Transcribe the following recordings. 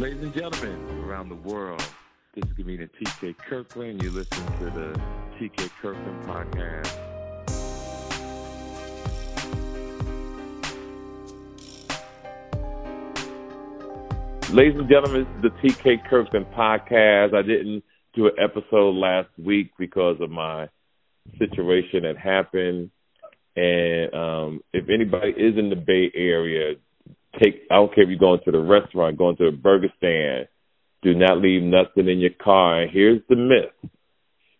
Ladies and gentlemen around the world, this is comedian TK Kirkland. You listen to the TK Kirkland podcast. Ladies and gentlemen, this is the TK Kirkland podcast. I didn't do an episode last week because of my situation that happened. And um, if anybody is in the Bay Area, take I don't care if you're going to the restaurant, going to a burger stand, do not leave nothing in your car. And here's the myth.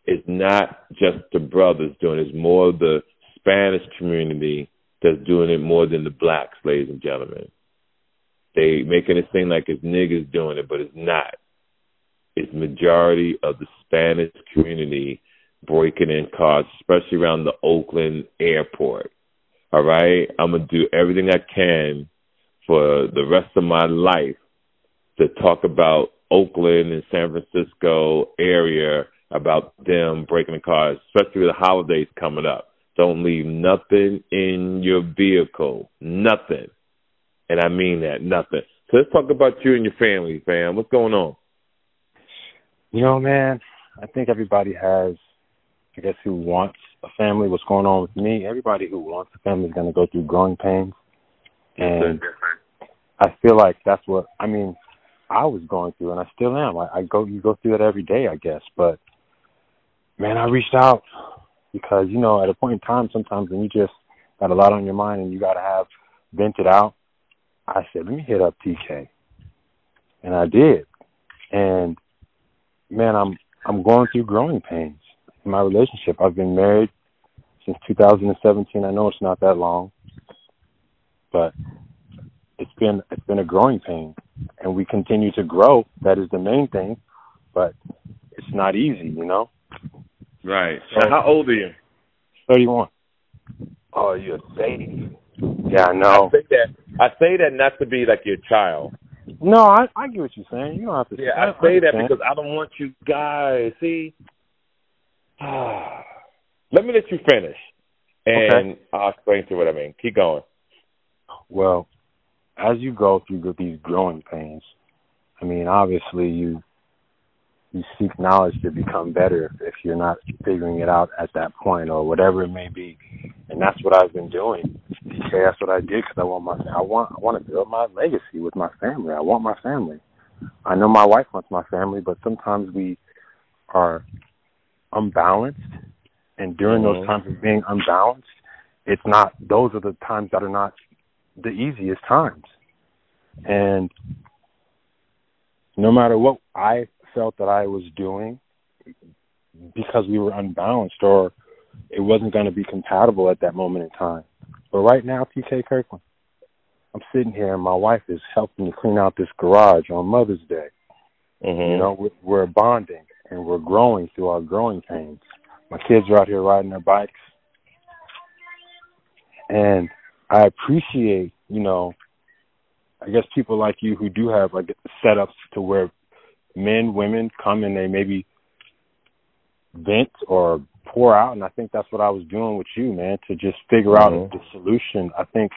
It's not just the brothers doing it, it's more the Spanish community that's doing it more than the blacks, ladies and gentlemen. They making it seem like it's niggas doing it, but it's not. It's majority of the Spanish community breaking in cars, especially around the Oakland airport. All right, I'm gonna do everything I can for the rest of my life to talk about Oakland and San Francisco area about them breaking the cars, especially with the holidays coming up. Don't leave nothing in your vehicle. Nothing. And I mean that, nothing. So let's talk about you and your family, fam. What's going on? You know, man, I think everybody has, I guess, who wants a family. What's going on with me? Everybody who wants a family is going to go through growing pains. And I feel like that's what, I mean, I was going through, and I still am. I, I go, you go through it every day, I guess. But, man, I reached out because, you know, at a point in time, sometimes when you just got a lot on your mind and you got to have vented out, I said, let me hit up TK. And I did. And man, I'm I'm going through growing pains in my relationship. I've been married since 2017. I know it's not that long, but it's been it's been a growing pain, and we continue to grow. That is the main thing, but it's not easy, you know. Right. So, how old are you? 31. Oh, you're a baby. Yeah, I know. I say that. I say that not to be like your child. No, I I get what you're saying. You don't have to. Yeah, I, I say that because I don't want you guys. See, let me let you finish, and okay. I'll explain to you what I mean. Keep going. Well, as you go through these growing pains, I mean, obviously you you seek knowledge to become better if you're not figuring it out at that point or whatever it may be, and that's what I've been doing. Okay, that's what I did because I want my I want I want to build my legacy with my family. I want my family. I know my wife wants my family, but sometimes we are unbalanced, and during mm-hmm. those times of being unbalanced, it's not. Those are the times that are not the easiest times, and no matter what I felt that I was doing, because we were unbalanced or it wasn't going to be compatible at that moment in time. But right now, TK Kirkland, I'm sitting here and my wife is helping me clean out this garage on Mother's Day. Mm-hmm. You know, we're, we're bonding and we're growing through our growing pains. My kids are out here riding their bikes. And I appreciate, you know, I guess people like you who do have like setups to where men, women come and they maybe vent or pour out and I think that's what I was doing with you, man, to just figure mm-hmm. out the solution. I think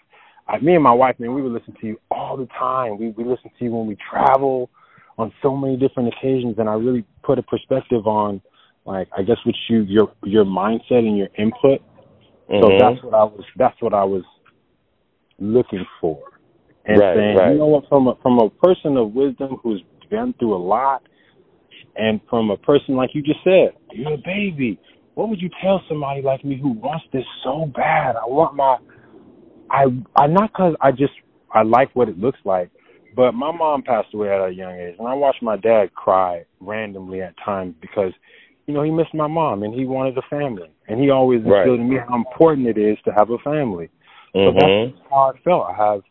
I, me and my wife, man, we would listen to you all the time. We we listen to you when we travel on so many different occasions and I really put a perspective on like I guess with you your your mindset and your input. Mm-hmm. So that's what I was that's what I was looking for. And right, saying, right. you know what, from a from a person of wisdom who's been through a lot and from a person like you just said, you're a baby. What would you tell somebody like me who wants this so bad? I want my I I not cuz I just I like what it looks like, but my mom passed away at a young age and I watched my dad cry randomly at times because you know, he missed my mom and he wanted a family. And he always right. instilled in me how important it is to have a family. Mm-hmm. So that's how I felt. I have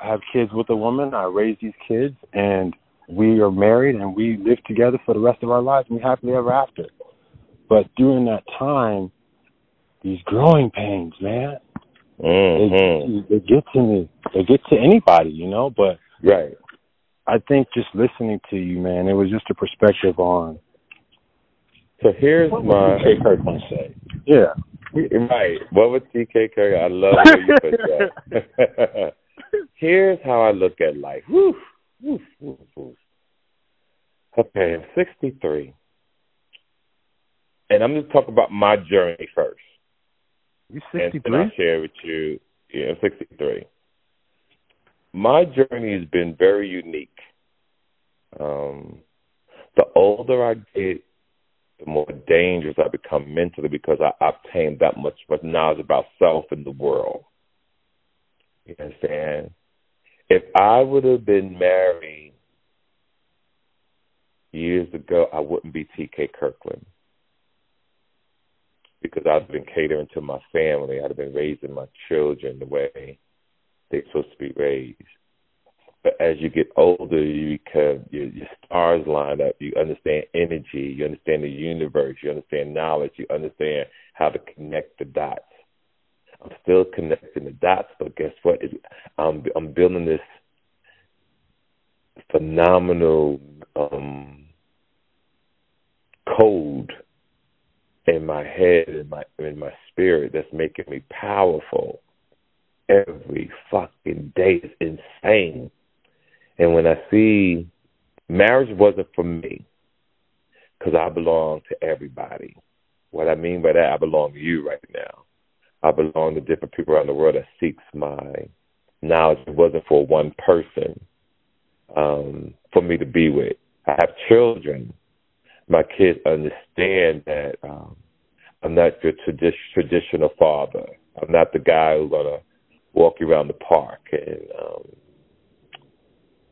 I have kids with a woman. I raise these kids, and we are married, and we live together for the rest of our lives, and we happily ever after. But during that time, these growing pains, man, mm-hmm. they, they get to me. They get to anybody, you know. But right, I think just listening to you, man, it was just a perspective on. So here's what my Kirkland say? Yeah. Right. What would TK Kirkland? I love how you put that. Here's how I look at life. Woo, woo, woo. Okay, I'm 63. And I'm going to talk about my journey first. You 63? And I'll share with you. Yeah, I'm 63. My journey has been very unique. Um, the older I get, the more dangerous I become mentally because I obtain that much knowledge about self and the world. You understand? If I would have been married years ago, I wouldn't be T.K. Kirkland because I've been catering to my family. I've been raising my children the way they're supposed to be raised. As you get older, you become your, your stars line up. You understand energy. You understand the universe. You understand knowledge. You understand how to connect the dots. I'm still connecting the dots, but guess what? I'm I'm building this phenomenal um, code in my head in my in my spirit that's making me powerful every fucking day. It's insane. And when I see marriage wasn't for me because I belong to everybody. What I mean by that, I belong to you right now. I belong to different people around the world that seeks my knowledge. It wasn't for one person um, for me to be with. I have children. My kids understand that um, I'm not your tradi- traditional father. I'm not the guy who's gonna walk you around the park and um,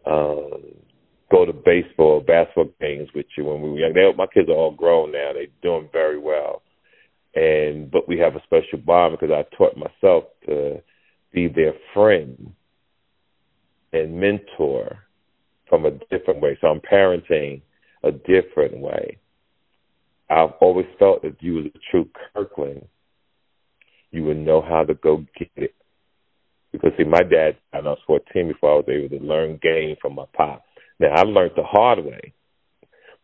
um, go to baseball, basketball games with you when we were young. They, my kids are all grown now; they're doing very well and but we have a special bond because I taught myself to be their friend and mentor from a different way. So I'm parenting a different way. I've always felt that you was a true Kirkland, you would know how to go get it. Because see, my dad, and I was 14 before I was able to learn game from my pop. Now I learned the hard way,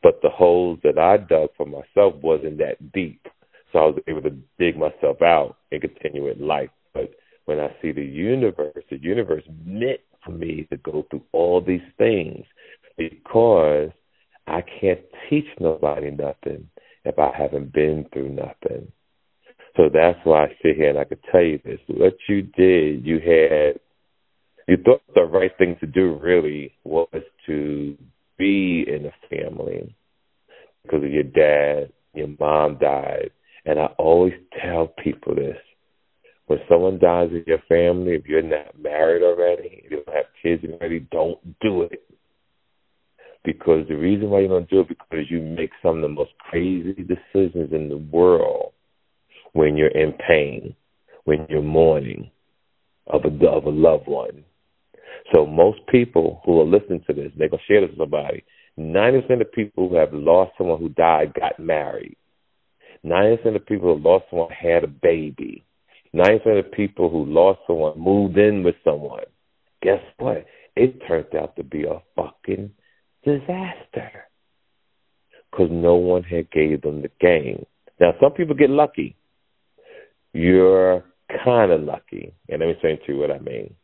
but the holes that I dug for myself wasn't that deep. So I was able to dig myself out and continue in life. But when I see the universe, the universe meant for me to go through all these things because I can't teach nobody nothing if I haven't been through nothing. So that's why I sit here and I could tell you this. What you did, you had, you thought the right thing to do really was to be in a family because of your dad, your mom died, and I always tell people this. When someone dies in your family, if you're not married already, if you don't have kids already, don't do it. Because the reason why you don't do it because you make some of the most crazy decisions in the world when you're in pain, when you're mourning of a of a loved one. So most people who are listening to this, they're gonna share this with somebody. Ninety percent of people who have lost someone who died got married. 90% of people who lost someone had a baby. 90% of people who lost someone moved in with someone. Guess what? It turned out to be a fucking disaster because no one had gave them the game. Now, some people get lucky. You're kind of lucky, and let me say to you what I mean.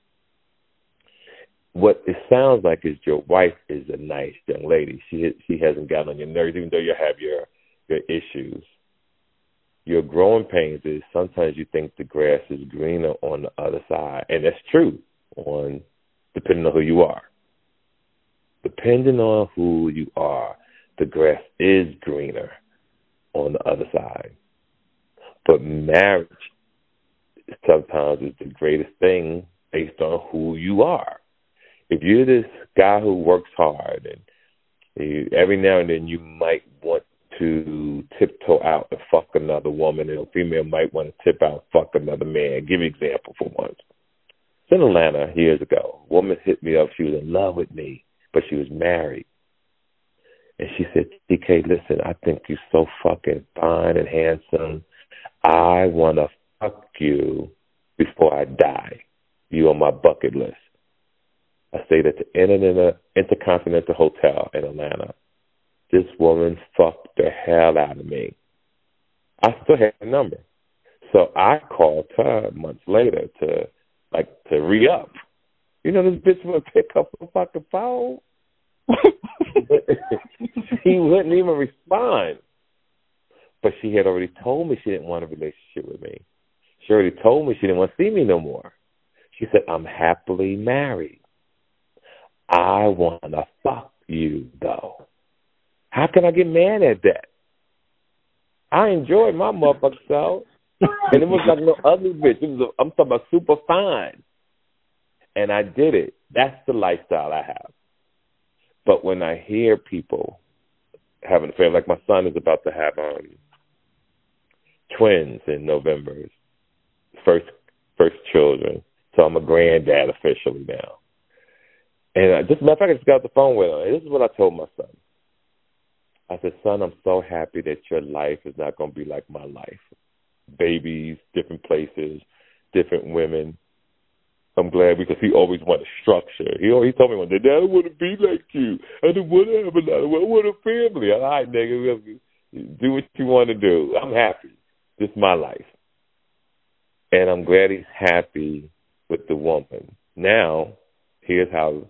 What it sounds like is your wife is a nice young lady. She she hasn't gotten on your nerves, even though you have your your issues your growing pains is sometimes you think the grass is greener on the other side, and that's true on depending on who you are. Depending on who you are, the grass is greener on the other side. But marriage sometimes is the greatest thing based on who you are. If you're this guy who works hard and you, every now and then you might want to tiptoe out and fuck another woman, and a female might want to tip out and fuck another man. Give you an example for once. In Atlanta years ago, a woman hit me up. She was in love with me, but she was married. And she said, TK, listen, I think you're so fucking fine and handsome. I want to fuck you before I die. You on my bucket list. I stayed at the Intercontinental Hotel in Atlanta this woman fucked the hell out of me. I still had the number. So I called her months later to like to re up. You know, this bitch would pick up the fucking phone. she wouldn't even respond. But she had already told me she didn't want a relationship with me. She already told me she didn't want to see me no more. She said, I'm happily married. I want to fuck you, though. How can I get mad at that? I enjoyed my motherfucking self. And it was like no ugly bitch. It was a, I'm talking about super fine. And I did it. That's the lifestyle I have. But when I hear people having affair, like my son is about to have um twins in November, first first children. So I'm a granddad officially now. And I, just matter of fact, I just got the phone with him. And this is what I told my son. I said, son, I'm so happy that your life is not to be like my life. Babies, different places, different women. I'm glad because he always wanted structure. He always told me one day, Dad, I want to be like you. I don't want to have a lot of, I want a family. All right, nigga, do what you want to do. I'm happy. This is my life. And I'm glad he's happy with the woman. Now, here's how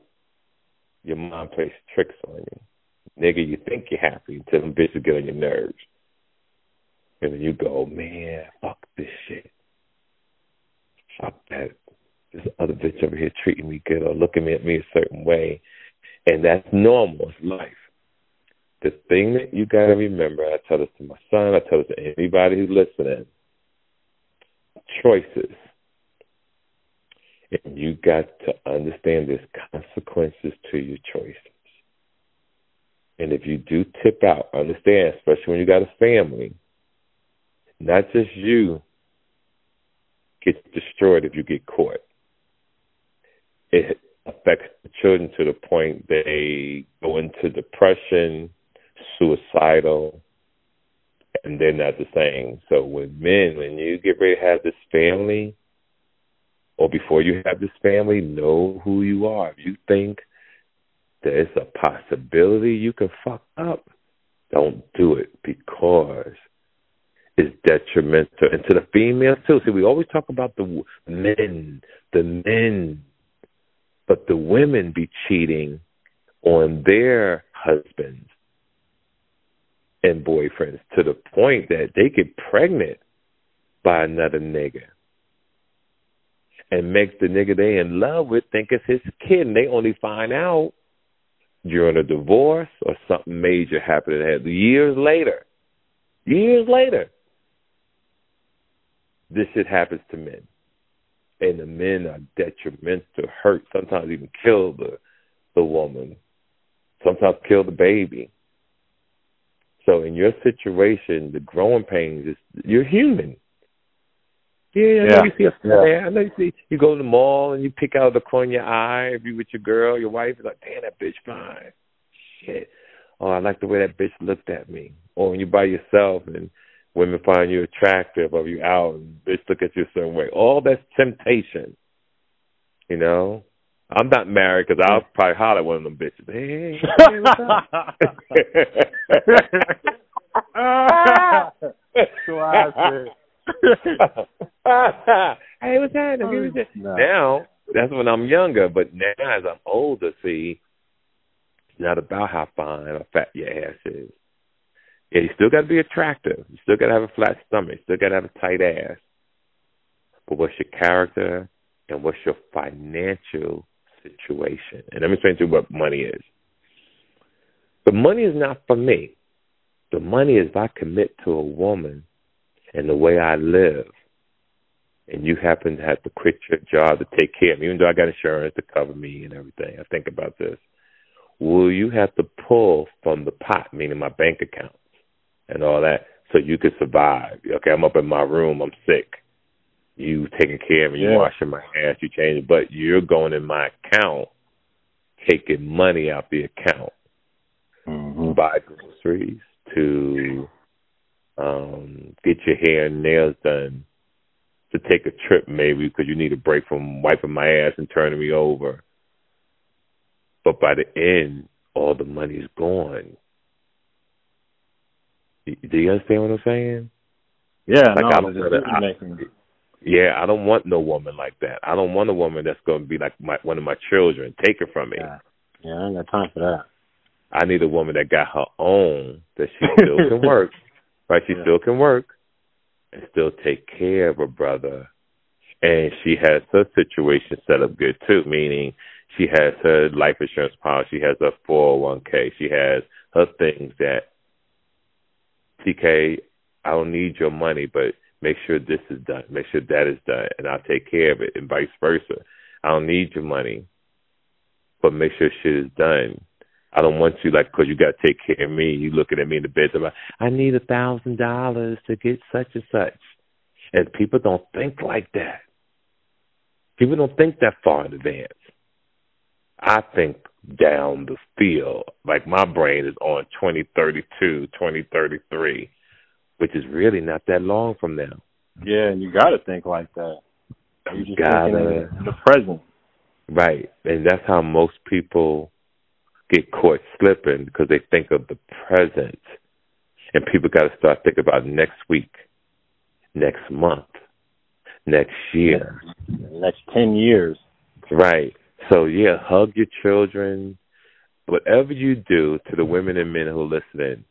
your mom plays tricks on you. Nigga, you think you're happy until them bitches get on your nerves. And then you go, man, fuck this shit. Fuck that. This other bitch over here treating me good or looking at me a certain way. And that's normal. It's life. The thing that you got to remember, I tell this to my son, I tell this to anybody who's listening choices. And you got to understand there's consequences to your choices. And if you do tip out, understand, especially when you got a family, not just you gets destroyed if you get caught. It affects the children to the point they go into depression, suicidal, and they're not the same. So with men, when you get ready to have this family, or before you have this family, know who you are. If you think there's a possibility you can fuck up, don't do it because it's detrimental. And to the females too. See, we always talk about the men, the men, but the women be cheating on their husbands and boyfriends to the point that they get pregnant by another nigga and makes the nigga they in love with think it's his kid and they only find out during a divorce or something major happening years later. Years later. This shit happens to men. And the men are detrimental, to hurt, sometimes even kill the the woman. Sometimes kill the baby. So in your situation, the growing pains is you're human. Yeah, I know yeah. you see a yeah. I know you see you go to the mall and you pick out the corner of your eye if you with your girl, your wife is like, Damn that bitch fine. Shit. Oh, I like the way that bitch looked at me. Or when you by yourself and women find you attractive or you out and bitch look at you a certain way. All that's temptation. You know? I'm not married because I'll probably holler at one of them bitches. Hey, hey what's up? hey, what's happening? Oh, no. Now, that's when I'm younger, but now as I'm older, see, it's not about how fine or fat your ass is. Yeah, you still got to be attractive. You still got to have a flat stomach. You still got to have a tight ass. But what's your character and what's your financial situation. And let me explain to you what money is. The money is not for me. The money is if I commit to a woman and the way I live, and you happen to have to quit your job to take care of me, even though I got insurance to cover me and everything. I think about this. Will you have to pull from the pot, meaning my bank accounts and all that, so you can survive? Okay, I'm up in my room, I'm sick you taking care of me, you washing my ass, you changing, but you're going in my account, taking money out the account, mm-hmm. buy groceries, to um get your hair and nails done, to take a trip maybe because you need a break from wiping my ass and turning me over. But by the end, all the money's gone. Do you understand what I'm saying? Yeah, like no, I don't, yeah, I don't want no woman like that. I don't want a woman that's going to be like my one of my children. Take her from me. Yeah, yeah I ain't got time for that. I need a woman that got her own, that she still can work, right? She yeah. still can work and still take care of her brother. And she has her situation set up good too, meaning she has her life insurance policy, she has her 401k, she has her things that TK, I don't need your money, but make sure this is done, make sure that is done, and I'll take care of it, and vice versa. I don't need your money, but make sure shit is done. I don't want you like because you got to take care of me. You looking at me in the bed I need a thousand dollars to get such and such, and people don't think like that. People don't think that far in advance. I think down the field. Like my brain is on 2032, 2033, which is really not that long from now. Yeah, and you got to think like that. You just gotta in the present. Right, and that's how most people get caught slipping because they think of the present, and people got to start thinking about next week, next month, next year, next ten years. Right. So yeah, hug your children. Whatever you do to the women and men who are listening,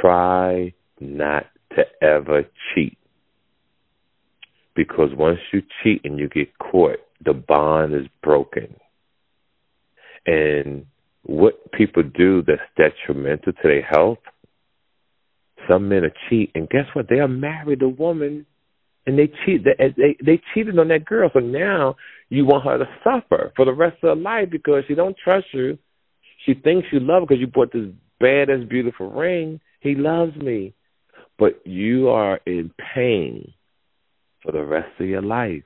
try not to ever cheat. Because once you cheat and you get caught, the bond is broken. And what people do that's detrimental to their health, some men are cheat, and guess what? They are married a woman and they cheat they, they they cheated on that girl. So now you want her to suffer for the rest of her life because she don't trust you. She thinks you love her because you bought this badass beautiful ring. He loves me, but you are in pain for the rest of your life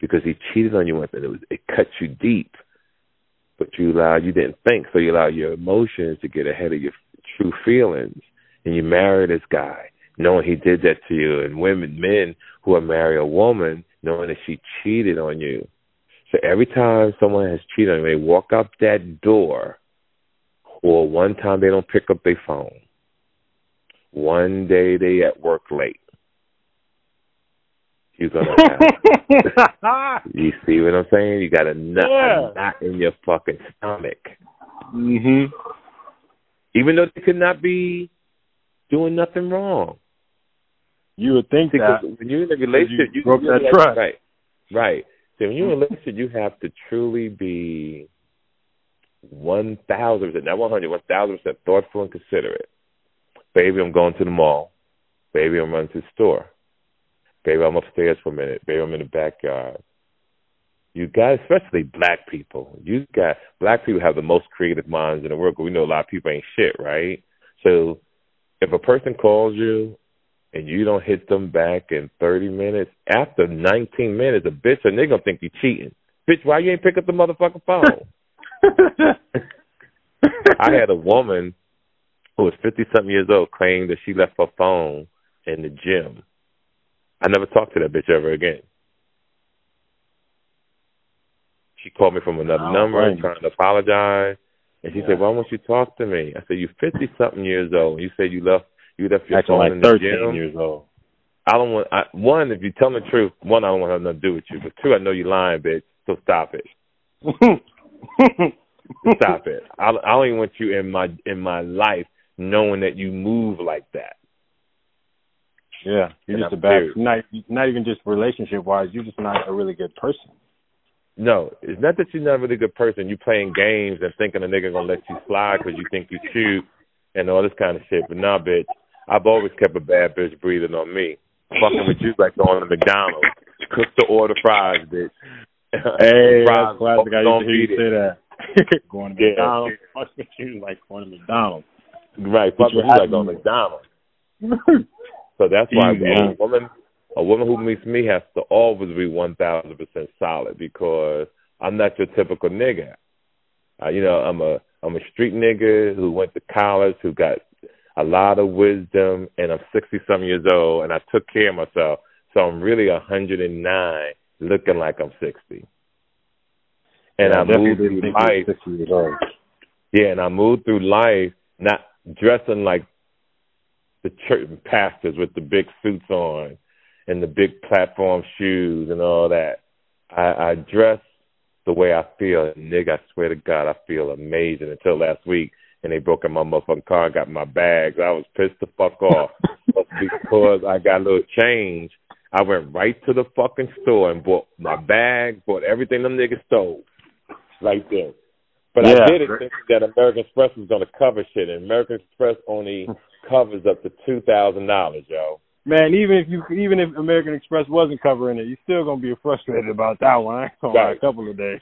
because he cheated on you once and it was it cut you deep. But you allowed you didn't think, so you allowed your emotions to get ahead of your true feelings, and you married this guy knowing he did that to you, and women, men who are marry a woman knowing that she cheated on you. So every time someone has cheated on you, they walk up that door, or one time they don't pick up their phone. One day they at work late. You're gonna have, you see what I'm saying? You got a nut, yeah. a knot in your fucking stomach. Mhm. Even though they could not be doing nothing wrong. You would think because that when you're in a relationship, you, you broke that trust. Right, right. So when you're in a relationship, you have to truly be one thousand percent, not one hundred, one thousand percent thoughtful and considerate. Baby, I'm going to the mall. Baby, I'm running to the store. Baby, I'm upstairs for a minute. Baby, I'm in the backyard. You guys, especially black people. You got black people have the most creative minds in the world. We know a lot of people ain't shit, right? So if a person calls you and you don't hit them back in 30 minutes, after 19 minutes, a bitch and they're gonna think you're cheating. Bitch, why you ain't pick up the motherfucking phone? I had a woman who was 50 something years old claim that she left her phone in the gym. I never talked to that bitch ever again. She called me from another oh, number right. trying to apologize. And she yeah. said, Why won't you talk to me? I said, You're 50 something years old. You said you left you left your phone like in the 13 gym. years old. I don't want I, one. If you tell me the truth, one, I don't want nothing to do with you. But two, I know you're lying, bitch. So stop it. stop it. I, I don't even want you in my in my life knowing that you move like that. Yeah, you're and just I'm a bad. Not not even just relationship wise. You're just not a really good person. No, it's not that you're not a really good person. You're playing games and thinking a nigga gonna let you slide because you think you cute and all this kind of shit. But nah, bitch, I've always kept a bad bitch breathing on me. Fucking with you like going to McDonald's. Cook the order fries, bitch. Hey, fries, that's classic. I used to hear you say that. going to McDonald's. Yeah. Fuck with you like going to McDonald's. Right, fuck with you like to McDonald's. so that's why a woman, a woman who meets me has to always be one thousand percent solid because I'm not your typical nigga. Uh, you know, I'm a I'm a street nigga who went to college, who got a lot of wisdom, and I'm 60 some years old, and I took care of myself. So I'm really a 109, looking like I'm 60. And yeah, I moved through life. Yeah, and I moved through life not dressing like the church pastors with the big suits on and the big platform shoes and all that. I, I dress the way I feel. Nigga, I swear to God, I feel amazing until last week and they broke in my motherfucking car and got my bags. I was pissed the fuck off. but because I got a little change, I went right to the fucking store and bought my bag, bought everything them niggas stole. Right there. But yeah. I did it thinking that American Express was gonna cover shit and American Express only covers up to two thousand dollars, yo. Man, even if you even if American Express wasn't covering it, you're still gonna be frustrated about that one. I ain't right. a couple of days.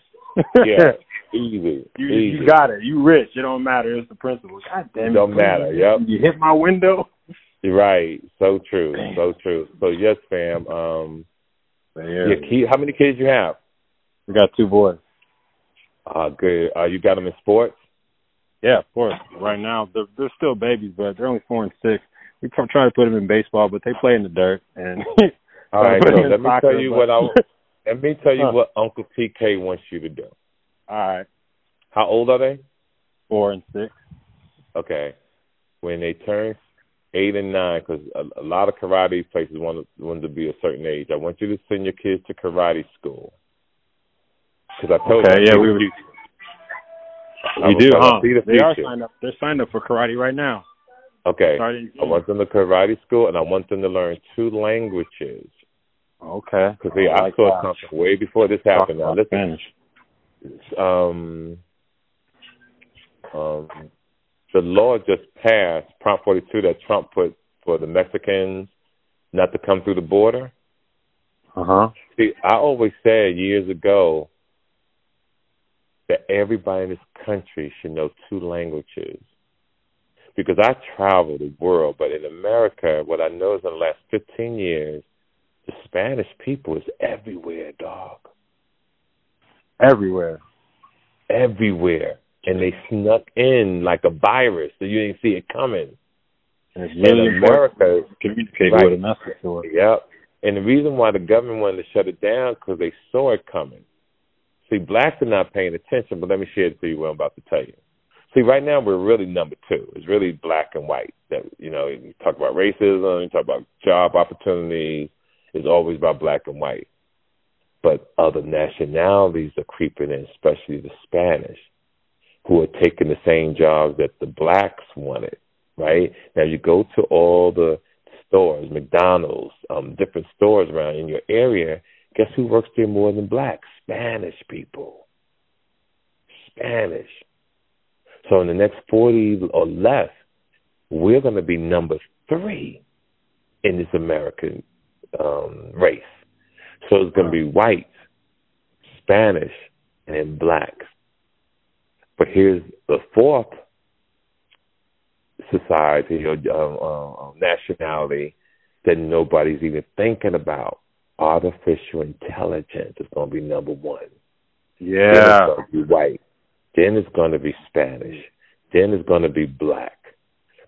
yeah, easy. You easy. you got it. You rich. It don't matter. It's the principle. God damn it. Don't matter. Yep. You hit my window. You're right. So true. Damn. So true. So yes, fam. Um, yeah. Key, how many kids you have? We got two boys. Uh, good. Uh, you got them in sports? Yeah, of course. Right now, they're, they're still babies, but they're only four and six. We try to put them in baseball, but they play in the dirt. And all right, so let me soccer, tell you but... what I let me tell you huh. what Uncle TK wants you to do. All right. How old are they? Four and six. Okay. When they turn eight and nine, because a, a lot of karate places want want to be a certain age, I want you to send your kids to karate school. Because I told okay, you, yeah, we, we you do, huh? They are signed up. They're signed up for karate right now. Okay. I want them to karate school, and I want them to learn two languages. Okay. Because I, I like saw that. something way before this happened. Now listen. Um, um, the law just passed, Prop 42, that Trump put for the Mexicans not to come through the border. Uh huh. See, I always said years ago that everybody in this country should know two languages. Because I travel the world, but in America, what I know is in the last 15 years, the Spanish people is everywhere, dog. Everywhere. Everywhere. And they snuck in like a virus, so you didn't see it coming. And it's really in America, communicate right, with to it. Yep. And the reason why the government wanted to shut it down because they saw it coming. See, blacks are not paying attention, but let me share it to you what I'm about to tell you. See, right now we're really number two. It's really black and white. That you know, you talk about racism, you talk about job opportunities. It's always about black and white. But other nationalities are creeping in, especially the Spanish, who are taking the same jobs that the blacks wanted. Right now, you go to all the stores, McDonald's, um, different stores around in your area. Guess who works there more than blacks? Spanish people. Spanish. So in the next 40 or less, we're going to be number three in this American um, race. So it's going to be white, Spanish, and then blacks. But here's the fourth society or uh, uh, nationality that nobody's even thinking about. Artificial intelligence is going to be number one. Yeah. Then it's going to be white. Then it's going to be Spanish. Then it's going to be black.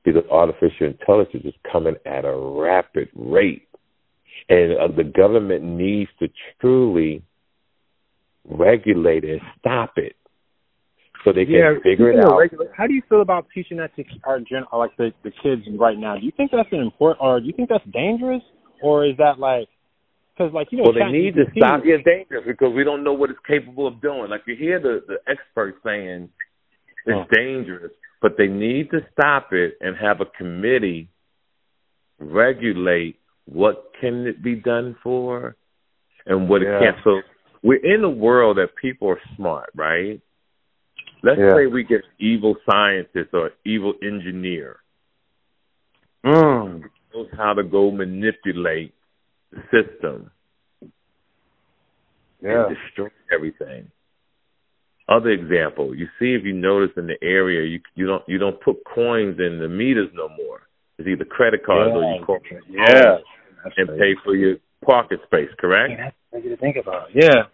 Because artificial intelligence is coming at a rapid rate. And uh, the government needs to truly regulate it and stop it so they can yeah, figure it out. Regulate, how do you feel about teaching that to our gen, like the the kids right now? Do you think that's an important, or do you think that's dangerous, or is that like because, like, you know, well, they need to stop. Yeah, dangerous because we don't know what it's capable of doing. Like you hear the the experts saying it's oh. dangerous, but they need to stop it and have a committee regulate what can it be done for and what yeah. it can't. So we're in a world that people are smart, right? Let's yeah. say we get evil scientist or evil engineer. Mm. Knows how to go manipulate system yeah. and destroy everything. Other example, you see if you notice in the area you you don't you don't put coins in the meters no more. It's either credit cards yeah. or you call yeah and pay for your parking space, correct? Yeah, that's to think about. Yeah.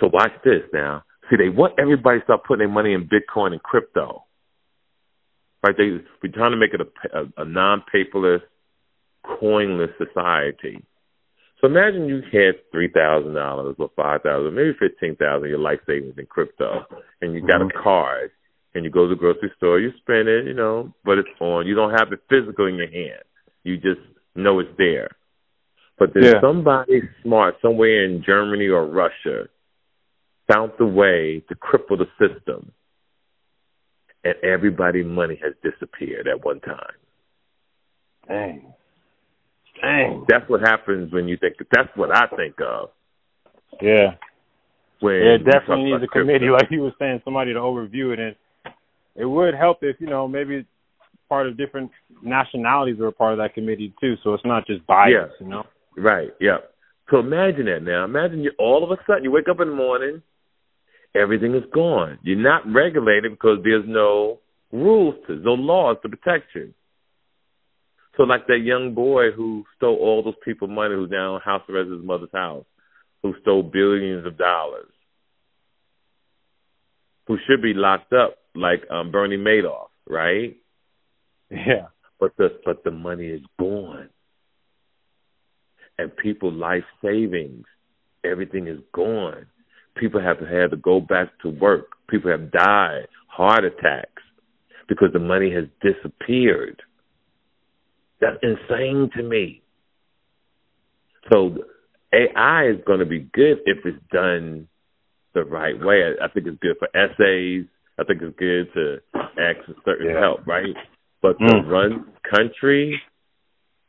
So watch this now. See, they want everybody to start putting their money in Bitcoin and crypto. Right? They we're trying to make it a, a, a non-paperless, coinless society. So imagine you had three thousand dollars or five thousand, maybe fifteen thousand your life savings in crypto, and you got mm-hmm. a card, and you go to the grocery store, you spend it, you know, but it's on. You don't have it physical in your hand. You just know it's there. But there's yeah. somebody smart somewhere in Germany or Russia found the way to cripple the system, and everybody's money has disappeared at one time. Dang. Dang. That's what happens when you think. That's what I think of. Yeah. When yeah, it definitely needs about a committee, crypto. like you were saying, somebody to overview it, and it would help if you know maybe part of different nationalities are a part of that committee too, so it's not just bias, Yeah. you know. Right. Yeah. So imagine that now. Imagine you all of a sudden you wake up in the morning, everything is gone. You're not regulated because there's no rules to, no laws to protect you. So like that young boy who stole all those people's money, who's now in house arrest at his mother's house, who stole billions of dollars, who should be locked up like um Bernie Madoff, right? Yeah. but the but the money is gone. And people life savings everything is gone. People have had to go back to work. People have died. Heart attacks because the money has disappeared that's insane to me so ai is going to be good if it's done the right way i, I think it's good for essays i think it's good to access certain Yeah. help right but to Mm. run country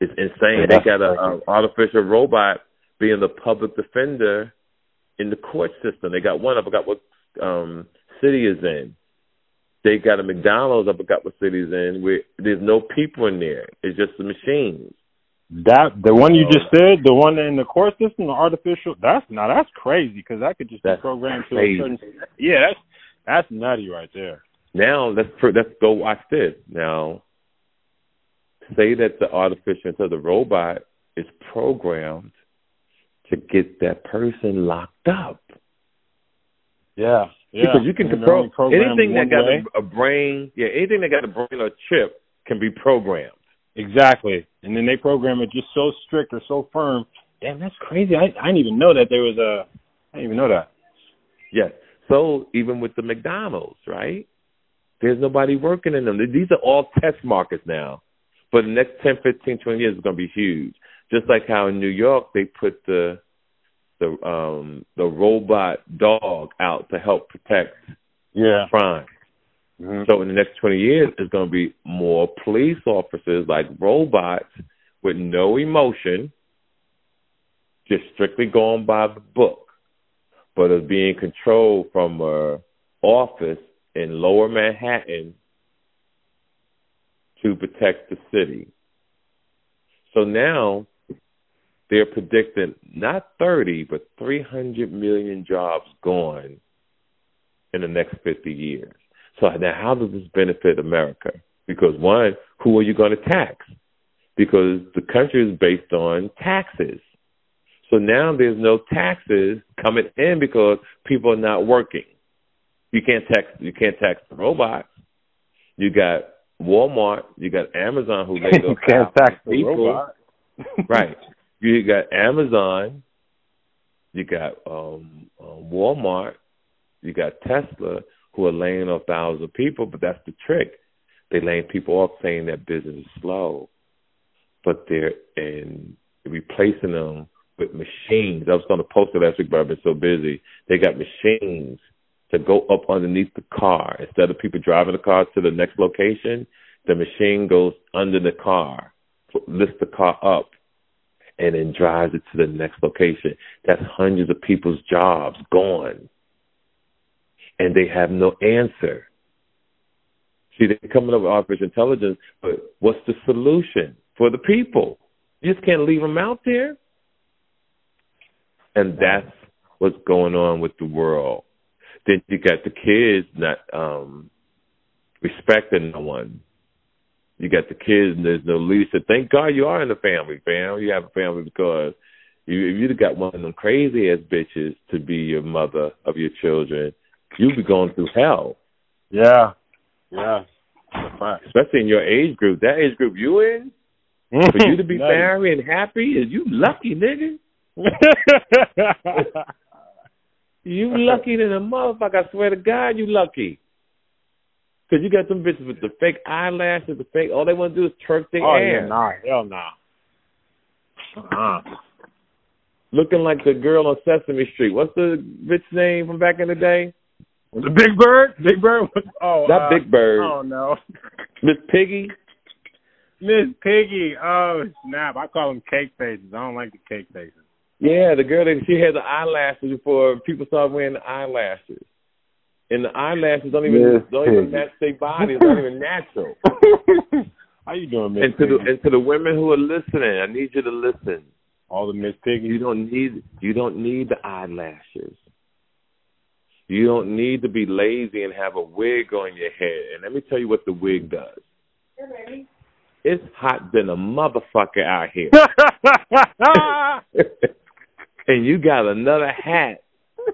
is insane. Yeah, they got a, a artificial robot being the public defender in the court system. They got one. I forgot what um city is in. They got a McDonald's. I forgot what city is in. Where there's no people in there. It's just the machines. That the one you just said, the one in the court system, the artificial. That's now that's crazy because that could just That's be programmed to a certain. Yeah, that's that's nutty right there. Now let's let's go watch this. Now, say that the artificial so the robot, is programmed to get that person locked up. Yeah, yeah. Because you can control anything that got way. a, a brain. Yeah, anything that got a brain or chip can be programmed. Exactly. And then they program it just so strict or so firm. Damn, that's crazy. I I didn't even know that there was a. I didn't even know that. Yes. So even with the McDonald's, right? There's nobody working in them. These are all test markets now. But the next 10, 15, 20 years is going to be huge. Just like how in New York they put the the um the robot dog out to help protect Yeah. crime. Mhm. So in the next 20 years, it's going to be more police officers like robots with no emotion, just strictly going by the book, but is being controlled from a office in Lower Manhattan to protect the city. So now they're predicting not 30, but 300 million jobs gone in the next 50 years. So now, how does this benefit America? Because one, who are you going to tax? Because the country is based on taxes. So now there's no taxes coming in because people are not working. You can't tax. You can't tax the robots. You got Walmart. You got Amazon who laid you off can't tax the people. robot. right. You got Amazon. You got um, um, Walmart. You got Tesla who are laying off thousands of people, but that's the trick. They laying people off saying that business is slow, but they're in replacing them with machines. I was going to post it last week, but I've been so busy. They got machines to go up underneath the car instead of people driving the car to the next location. The machine goes under the car, lifts the car up, and then drives it to the next location. That's hundreds of people's jobs gone and they have no answer. See, they're coming up with artificial intelligence, but what's the solution for the people? You just can't leave them out there. And that's what's going on with the world. Then you got the kids not um respecting no one. You got the kids and there's no leadership. Thank God you are in the family, fam. You have a family because you if you'd have got one of them crazy ass bitches to be your mother of your children, you'd be going through hell. Yeah. Yeah. That's a fact. Especially in your age group. That age group you in, for you to be Nutty. married and happy, is you lucky, nigga. You lucky than a motherfucker. I swear to God, you lucky. Cause you got them bitches with the fake eyelashes, the fake. All they want to do is twerk their oh ass. yeah, nah, hell nah. Uh-uh. looking like the girl on Sesame Street. What's the bitch name from back in the day? The Big Bird? Big Bird? Oh, that uh, Big Bird. Oh no, Miss Piggy. Miss Piggy. Oh snap! I call them cake faces. I don't like the cake faces. Yeah, the girl that she had the eyelashes before people started wearing the eyelashes. And the eyelashes don't even Miss don't even match their body. It's not even natural. How you doing, Miss And to the and to the women who are listening, I need you to listen. All the Miss Piggy. You don't need you don't need the eyelashes. You don't need to be lazy and have a wig on your head. And let me tell you what the wig does. It's hot than a motherfucker out here. and you got another hat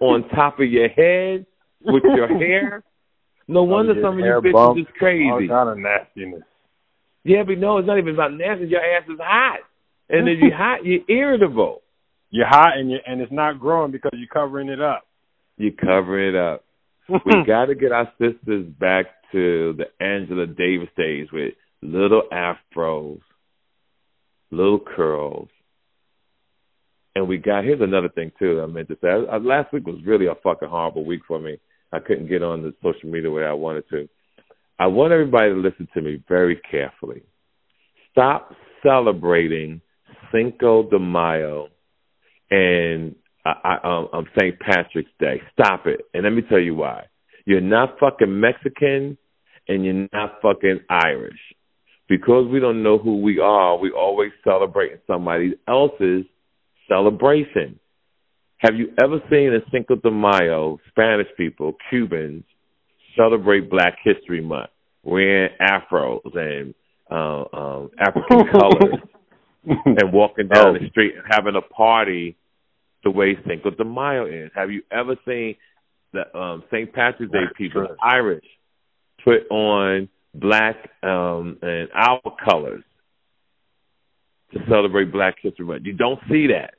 on top of your head with your hair. No wonder your some of you bitches bump, is oh, crazy. All kind of nastiness. Yeah, but no, it's not even about nasty. Your ass is hot. And if you're hot, you're irritable. You're hot and you and it's not growing because you're covering it up. You cover it up. we got to get our sisters back to the Angela Davis days with little afros, little curls. And we got here's another thing too. I meant to say I, I, last week was really a fucking horrible week for me. I couldn't get on the social media way I wanted to. I want everybody to listen to me very carefully. Stop celebrating Cinco de Mayo and I, I, um, um, St. Patrick's Day. Stop it. And let me tell you why. You're not fucking Mexican and you're not fucking Irish. Because we don't know who we are, we always celebrating somebody else's celebration. Have you ever seen a Cinco de Mayo, Spanish people, Cubans, celebrate Black History Month, wearing afros and uh, um, African colors and walking down Oh. the street and having a party the way Cinco de Mayo is. Have you ever seen the um, St. Patrick's Day That's people, true. Irish, put on black um, and our colors to celebrate Black History Month? You don't see that.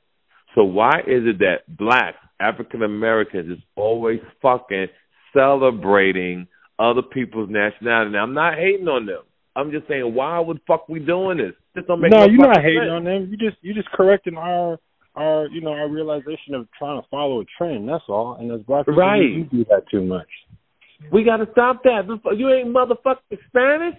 So why is it that blacks, African Americans, is always fucking celebrating other people's nationality? Now, I'm not hating on them. I'm just saying, why would fuck we doing this? This don't make no, no you're not hating sense. on them. You just you just correcting our our you know our realization of trying to follow a trend. That's all. And as black people, Right. we do that too much. We got to stop that. You ain't motherfucking Spanish.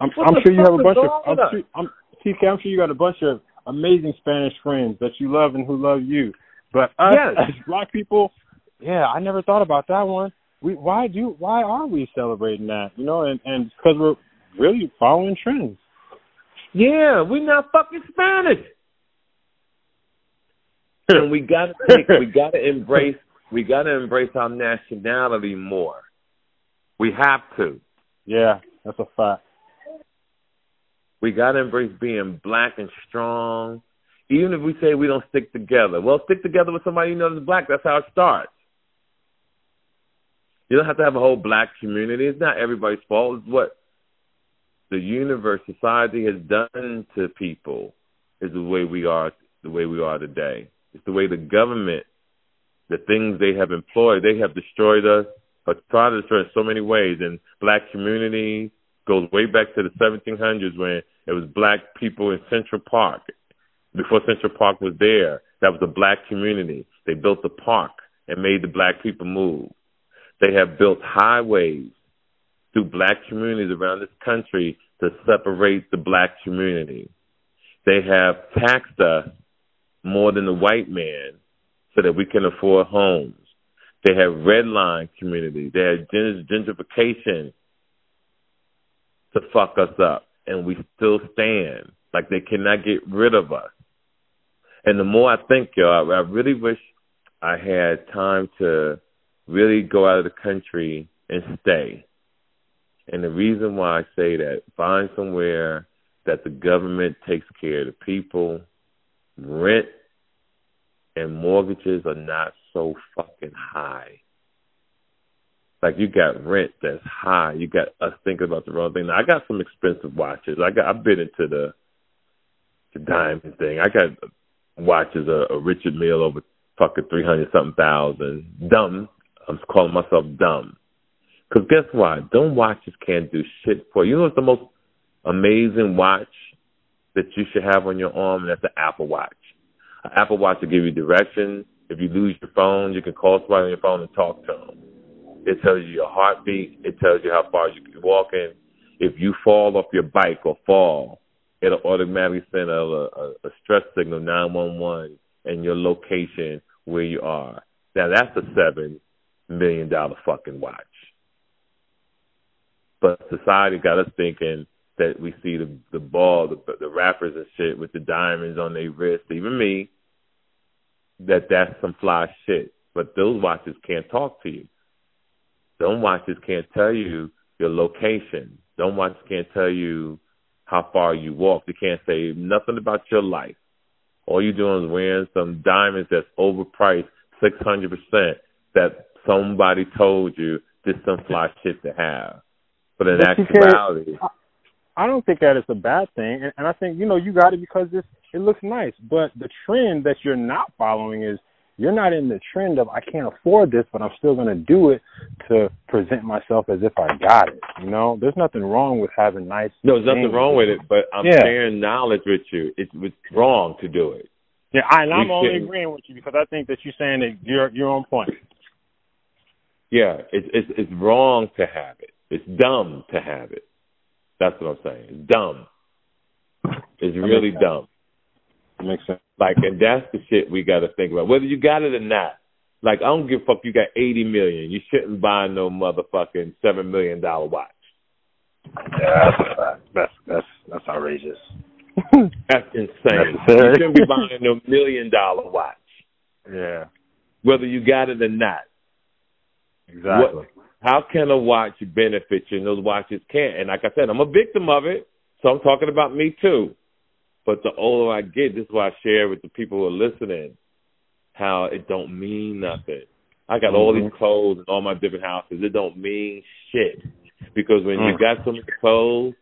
I'm, I'm sure you have a bunch of. I'm sure, I'm, TK, I'm sure you got a bunch of amazing Spanish friends that you love and who love you. But us Yes. as black people, yeah, I never thought about that one. We why do why are we celebrating that? You know, and and because we're really following trends. Yeah, we're not fucking Spanish. And we got to take, we got to embrace, we got to embrace our nationality more. We have to. yeah, that's a fact. We got to embrace being black and strong. Even if we say we don't stick together, well, stick together with somebody you know that's black. That's how it starts. You don't have to have a whole black community. It's not everybody's fault. It's what the universe, society has done to people is the way we are, the way we are today. It's the way the government, the things they have employed, they have destroyed us, or tried to destroy us so many ways. And black community goes way back to the 1700s when it was black people in Central Park. Before Central Park was there, that was a black community. They built the park and made the black people move. They have built highways through black communities around this country to separate the black community. They have taxed us more than the white man so that we can afford homes. They have redline communities. They have gentrification to fuck us up, and we still stand. Like they cannot get rid of us. And the more I think, y'all, I really wish I had time to really go out of the country and stay. And the reason why I say that, find somewhere that the government takes care of the people, rent and mortgages are not so fucking high. Like you got rent that's high. You got us thinking about the wrong thing. Now I got some expensive watches. I got I've been into the the diamond thing. I got watches a, a Richard Mille over fucking three hundred something thousand. Dumb. I'm calling myself dumb. Because guess what? Them watches can't do shit for you. You know what's the most amazing watch that you should have on your arm, and that's the Apple Watch. An Apple Watch will give you directions. If you lose your phone, you can call somebody on your phone and talk to them. It tells you your heartbeat. It tells you how far you can walk in. If you fall off your bike or fall, it'll automatically send a, a, a stress signal 911 and your location where you are. Now that's a seven million dollar fucking watch. But society got us thinking that we see the the ball, the the rappers and shit with the diamonds on their wrist, even me, that that's some fly shit. But those watches can't talk to you. Those watches can't tell you your location. Those watches can't tell you how far you walk. They can't say nothing about your life. All you're doing is wearing some diamonds that's overpriced six hundred percent that somebody told you this some fly shit to have. But in but actuality, I don't think that is a bad thing, and, and I think you know you got it because it's it looks nice. But the trend that you're not following is you're not in the trend of I can't afford this, but I'm still going to do it to present myself as if I got it. You know, there's nothing wrong with having nice. No, there's nothing wrong with it, but I'm yeah. sharing knowledge with you. It's, it's wrong to do it. Yeah, I, and I'm only agreeing with you because I think that you're saying that you're you're on point. Yeah, it's it's it's wrong to have it. It's dumb to have it. That's what I'm saying. It's dumb. It's really dumb. Makes sense. Like, and that's the shit we got to think about. Whether you got it or not. Like, I don't give a fuck. You got eighty million. You shouldn't buy no motherfucking seven million dollar watch. Yeah, that's that's that's, that's outrageous. that's insane. You shouldn't be buying no million dollar watch. Yeah. Whether you got it or not. Exactly. What, how can a watch benefit you and those watches can't? And like I said, I'm a victim of it, so I'm talking about me too. But the older I get, this is why I share with the people who are listening how it don't mean nothing. I got mm-hmm. all these mm-hmm. clothes in all my different houses. It don't mean shit because when mm. you got so many clothes,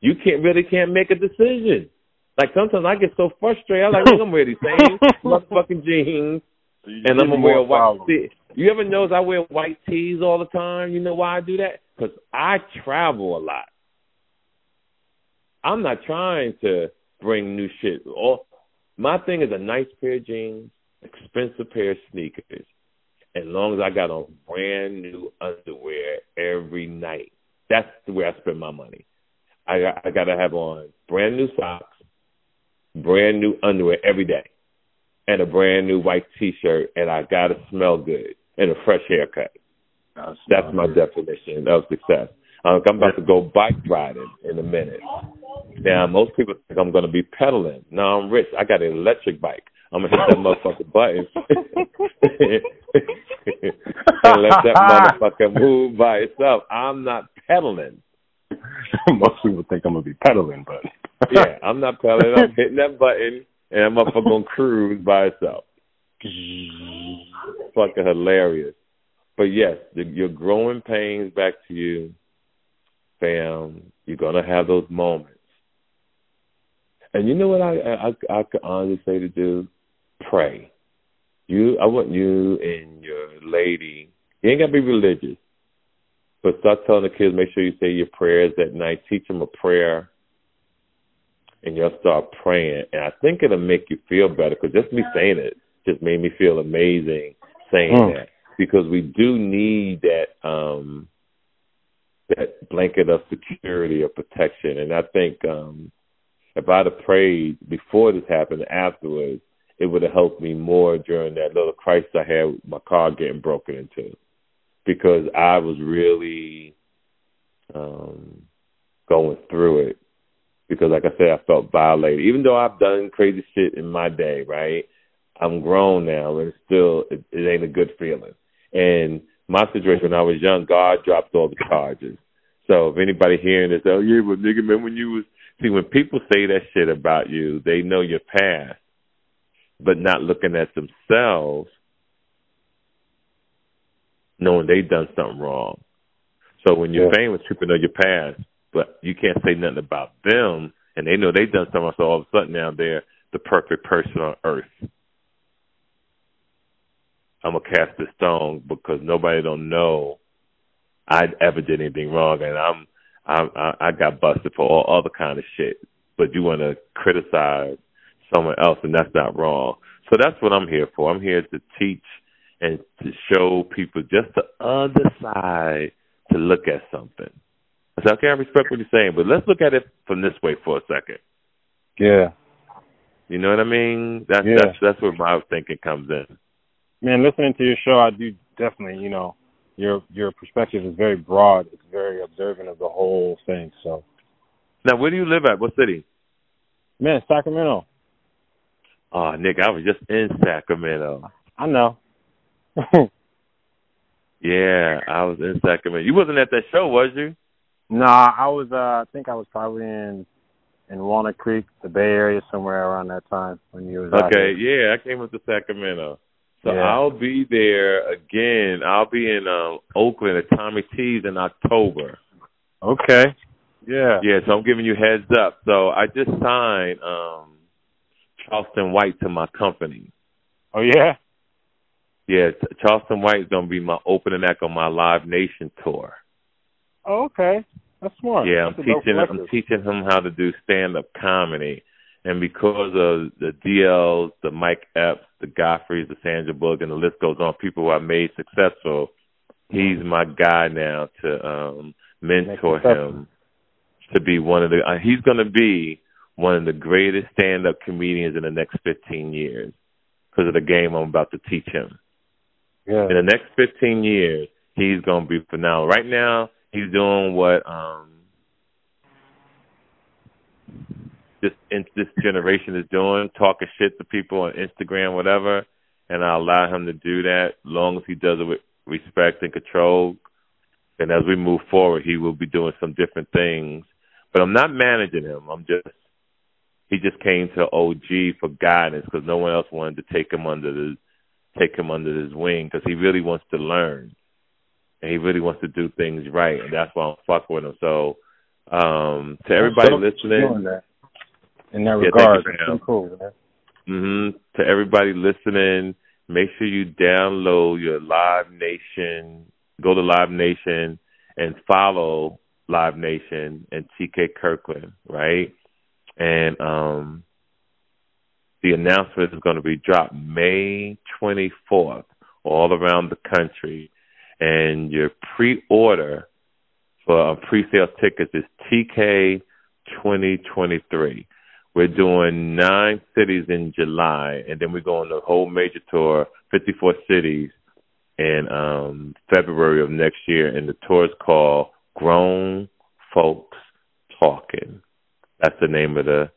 you can't really can't make a decision. Like sometimes I get so frustrated. I'm like, I'm wearing these same motherfucking jeans, and I'm gonna wear a white. See, you ever notice I wear white tees all the time? You know why I do that? Because I travel a lot. I'm not trying to bring new shit. All my thing is a nice pair of jeans, expensive pair of sneakers, as long as I got on brand new underwear every night. That's the way I spend my money. I I gotta have on brand new socks, brand new underwear every day, and a brand new white T-shirt, and I gotta smell good and a fresh haircut. That's, That's my definition of success. I'm about to go bike riding in a minute. Now, most people think I'm going to be pedaling. No, I'm rich. I got an electric bike. I'm gonna hit that motherfucker button and let that motherfucker move by itself. I'm not pedaling. Most people think I'm gonna be pedaling, but yeah, I'm not pedaling. I'm hitting that button, and that motherfucker gonna cruise by itself fucking hilarious. But yes, the, your growing pains back to you, fam. You're gonna have those moments. And you know what I I I could honestly say to do? Pray. You I want you and your lady. You ain't gotta be religious, but start telling the kids make sure you say your prayers at night. Teach them a prayer, and you'll start praying. And I think it'll make you feel better because just me saying it just made me feel amazing saying mm. that because we do need that um that blanket of security or protection and I think um if I'd have prayed before this happened afterwards, it would have helped me more during that little crisis I had with my car getting broken into. Because I was really um going through it. Because like I said, I felt violated. Even though I've done crazy shit in my day, right? I'm grown now, and still it, it ain't a good feeling. And my situation when I was young, God dropped all the charges. So if anybody hearing this, oh yeah, but nigga, man, when you was see when people say that shit about you, they know your past, but not looking at themselves, knowing they done something wrong. So when you're yeah. famous, people know your past, but you can't say nothing about them, and they know they done something. So all of a sudden now they're the perfect person on earth. I'm gonna cast a stone because nobody don't know I ever did anything wrong, and I'm I I, I got busted for all other kind of shit but you want to criticize someone else, and that's not wrong. So that's what I'm here for. I'm here to teach and to show people just the other side to look at something. I said, okay, I respect what you're saying, but let's look at it from this way for a second. Yeah. You know what I mean? That's Yeah. that's that's where my thinking comes in. Man, listening to your show, I do definitely, you know, your your perspective is very broad. It's very observant of the whole thing. So, Now, where do you live at? What city? man, Sacramento. Oh, Nick, I was just in Sacramento. I know. Yeah, I was in Sacramento. You wasn't at that show, was you? nah, I was. uh I think I was probably in in Walnut Creek, the Bay Area, somewhere around that time when you was Okay, yeah, I came up to Sacramento. So Yeah. I'll be there again. I'll be in um Oakland at Tommy T's in October. Okay. Yeah. Yeah, so I'm giving you heads up. So I just signed um Charleston White to my company. Oh yeah. Yeah, Charleston White is gonna be my opening act on my Live Nation tour. Oh, okay. That's smart. Yeah, I'm That's teaching I'm teaching him how to do stand up comedy. And because of the DLs, the Mike Epps, the Godfreys, the Sandra Bullock, and the list goes on, people who I made successful, he's my guy now to um mentor him to be one of the uh, he's going to be one of the greatest stand up comedians in the next 15 years because of the game I'm about to teach him Yeah. in the next 15 years, he's going to be phenomenal. Right now, he's doing what um this in, this generation is doing, talking shit to people on Instagram, whatever. And I allow him to do that, long as he does it with respect and control. And as we move forward, he will be doing some different things. But I'm not managing him. I'm just he just came to OG for guidance because no one else wanted to take him under the take him under his wing because he really wants to learn and he really wants to do things right, and that's why I'm fucking with him. So, um, to everybody Dope that you're listening. In that Yeah, thank regard, fam. cool. Man. hmm to everybody listening, make sure you download your Live Nation, go to Live Nation and follow Live Nation and TK Kirkland, right? And um the announcement is going to be dropped May 24th all around the country. And your pre-order for uh, pre-sale tickets is TK 2023. We're doing nine cities in July, and then we're going the whole major tour, 54 cities, in um, February of next year. And the tour is called Grown Folks Talking. That's the name of the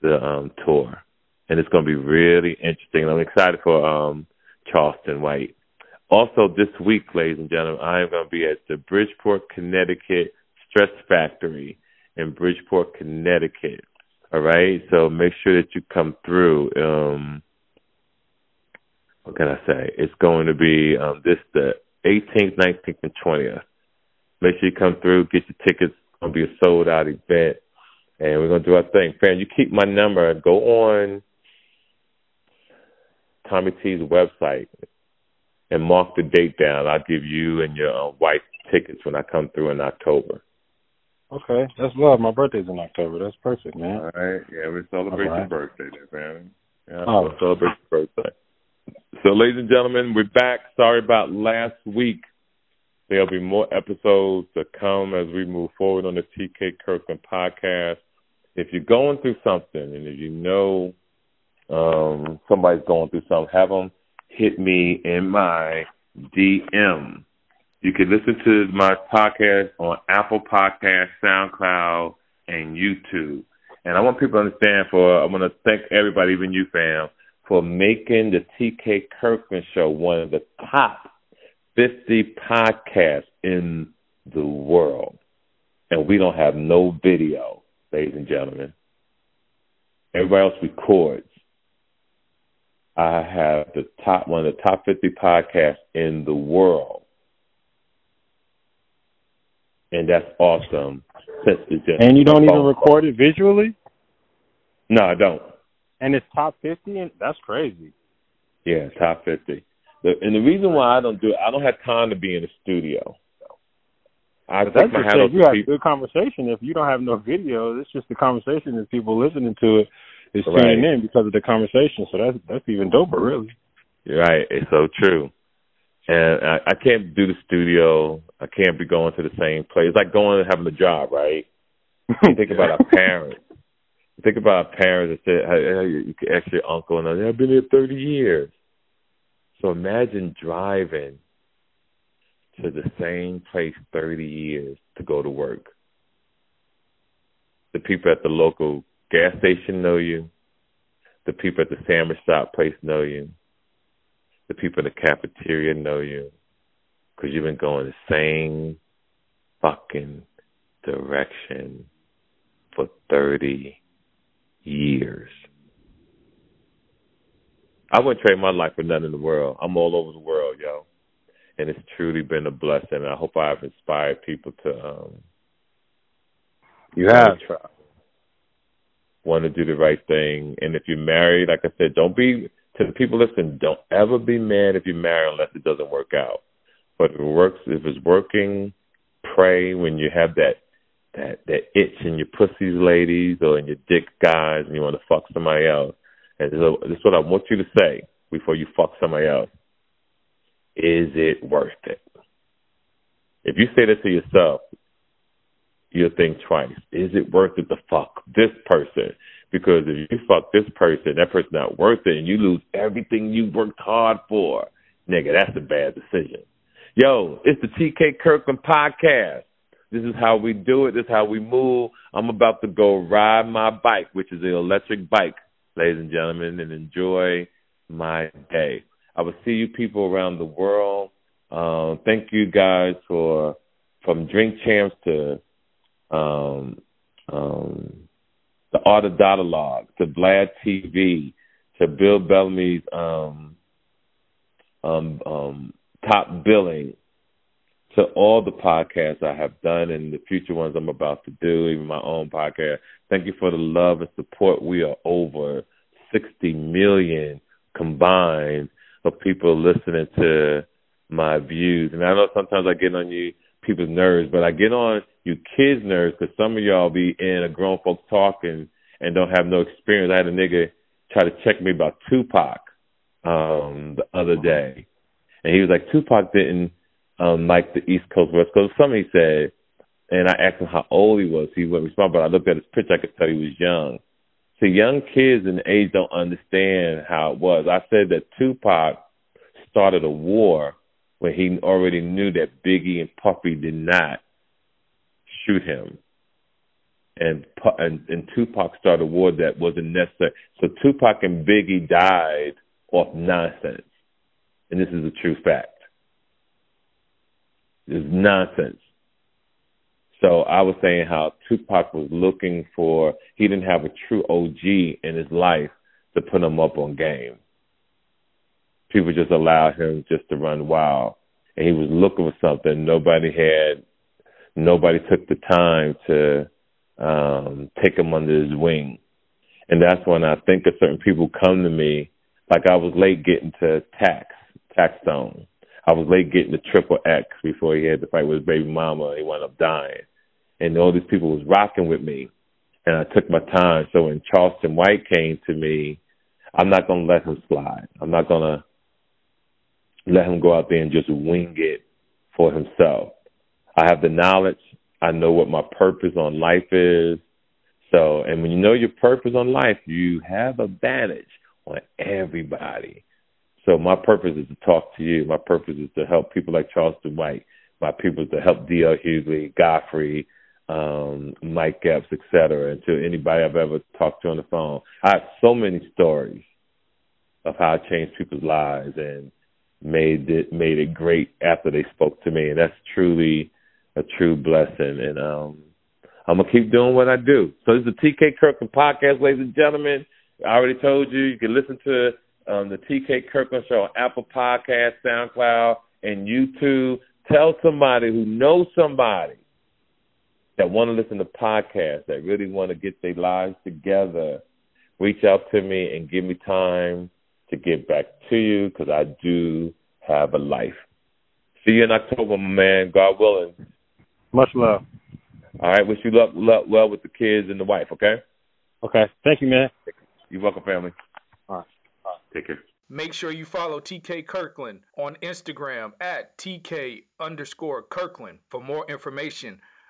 the um, tour, and it's going to be really interesting. I'm excited for um, Charleston White. Also, this week, ladies and gentlemen, I am going to be at the Bridgeport, Connecticut Stress Factory in Bridgeport, Connecticut. All right, so make sure that you come through. Um, what can I say? It's going to be um, this the 18th, 19th, and 20th. Make sure you come through, get your tickets. It's going to be a sold out event, and we're going to do our thing. Fan, you keep my number. Go on Tommy T's website and mark the date down. I'll give you and your uh, wife tickets when I come through in October. Okay, that's love. My birthday's in October. That's perfect, man. All right. Yeah, we celebrate right. your birthday there, man. Yeah, Oh. we'll celebrate your birthday. So, ladies and gentlemen, we're back. Sorry about last week. There'll be more episodes to come as we move forward on the TK Kirkland podcast. If you're going through something and if you know um, somebody's going through something, have them hit me in my DM. You can listen to my podcast on Apple Podcast, SoundCloud, and YouTube. And I want people to understand for I want to thank everybody, even you fam, for making the TK Kirkland show one of the top 50 podcasts in the world. And we don't have no video, ladies and gentlemen. Everybody else records. I have the top one of the top 50 podcasts in the world. And that's awesome. Since it's just And you don't even record it visually, No, I don't. and it's top fifty, and that's crazy. Yeah, top fifty. The, and the reason why I don't do it, I don't have time to be in the studio. I but take my hat off you have people. good conversation. If you don't have no video, it's just the conversation and people listening to it is Right. tuning in because of the conversation. So that's that's even doper, really. Right. It's so true. And I, I can't do the studio. I can't be going to the same place. It's like going and having a job, right? You think about our parents. You think about our parents that said, hey, hey, you can ask your uncle, and they've been here 30 years. So imagine driving to the same place 30 years to go to work. The people at the local gas station know you. The people at the sandwich shop place know you. The people in the cafeteria know you because you've been going the same fucking direction for 30 years. I wouldn't trade my life for nothing in the world. I'm all over the world, yo. And it's truly been a blessing. I hope I've inspired people to um You have. want to do the right thing. And if you're married, like I said, don't be to the people listening, don't ever be mad if you marry unless it doesn't work out. But if it works if it's working, pray when you have that that that itch in your pussies, ladies, or in your dick guys and you want to fuck somebody else. And so this is what I want you to say before you fuck somebody else. Is it worth it? If you say that to yourself, you'll think twice. Is it worth it to fuck this person? Because if you fuck this person, that person's not worth it, and you lose everything you worked hard for, nigga, that's a bad decision. Yo, it's the TK Kirkland podcast. This is how we do it. This is how we move. I'm about to go ride my bike, which is an electric bike, ladies and gentlemen, and enjoy my day. I will see you people around the world. Um, thank you guys for from Drink Champs to um, um, the Art of Dialogue to Vlad TV to Bill Bellamy's um, um, um, top billing to all the podcasts I have done and the future ones I'm about to do, even my own podcast. Thank you for the love and support. We are over 60 million combined of people listening to my views. And I know sometimes I get on you people's nerves, but I get on you kids' nerves because some of y'all be in a grown folks talking and don't have no experience. I had a nigga try to check me about Tupac um the other day, and he was like, Tupac didn't um like the East Coast West Coast. Somebody said, and I asked him how old he was. He wouldn't respond, but I looked at his picture. I could tell he was young. So young kids in the age don't understand how it was. I said that Tupac started a war when he already knew that Biggie and Puffy did not shoot him. And, and and Tupac started a war that wasn't necessary. So Tupac and Biggie died off nonsense, and this is a true fact. It's nonsense. So I was saying how Tupac was looking for he didn't have a true OG in his life to put him up on game. People just allowed him just to run wild. And he was looking for something. Nobody had nobody took the time to um take him under his wing. And that's when I think of certain people come to me, like I was late getting to tax, tax zone. I was late getting to triple X before he had to fight with his baby mama. He wound up dying, and all these people was rocking with me, and I took my time. So when Charleston White came to me, I'm not gonna let him slide. I'm not gonna let him go out there and just wing it for himself. I have the knowledge. I know what my purpose on life is. So, and when you know your purpose on life, you have advantage on everybody. So my purpose is to talk to you. My purpose is to help people like Charleston White. My purpose is to help D.L. Hughley, Godfrey, um, Mike Epps, et cetera, and to anybody I've ever talked to on the phone. I have so many stories of how I changed people's lives and made it made it great after they spoke to me, and that's truly a true blessing. And um, I'm gonna keep doing what I do. So this is the TK Kirkland podcast, ladies and gentlemen. I already told you you can listen to um, the TK Kirkland Show on Apple Podcast, SoundCloud, and YouTube. Tell somebody who knows somebody that want to listen to podcasts, that really want to get their lives together. Reach out to me and give me time to get back to you because I do have a life. See you in October, my man. God willing. Much love. All right. Wish you luck, luck well with the kids and the wife. Okay. Okay. Thank you, man. You're welcome, family. All right. All right. Take care. Make sure you follow TK Kirkland on Instagram at TK underscore Kirkland for more information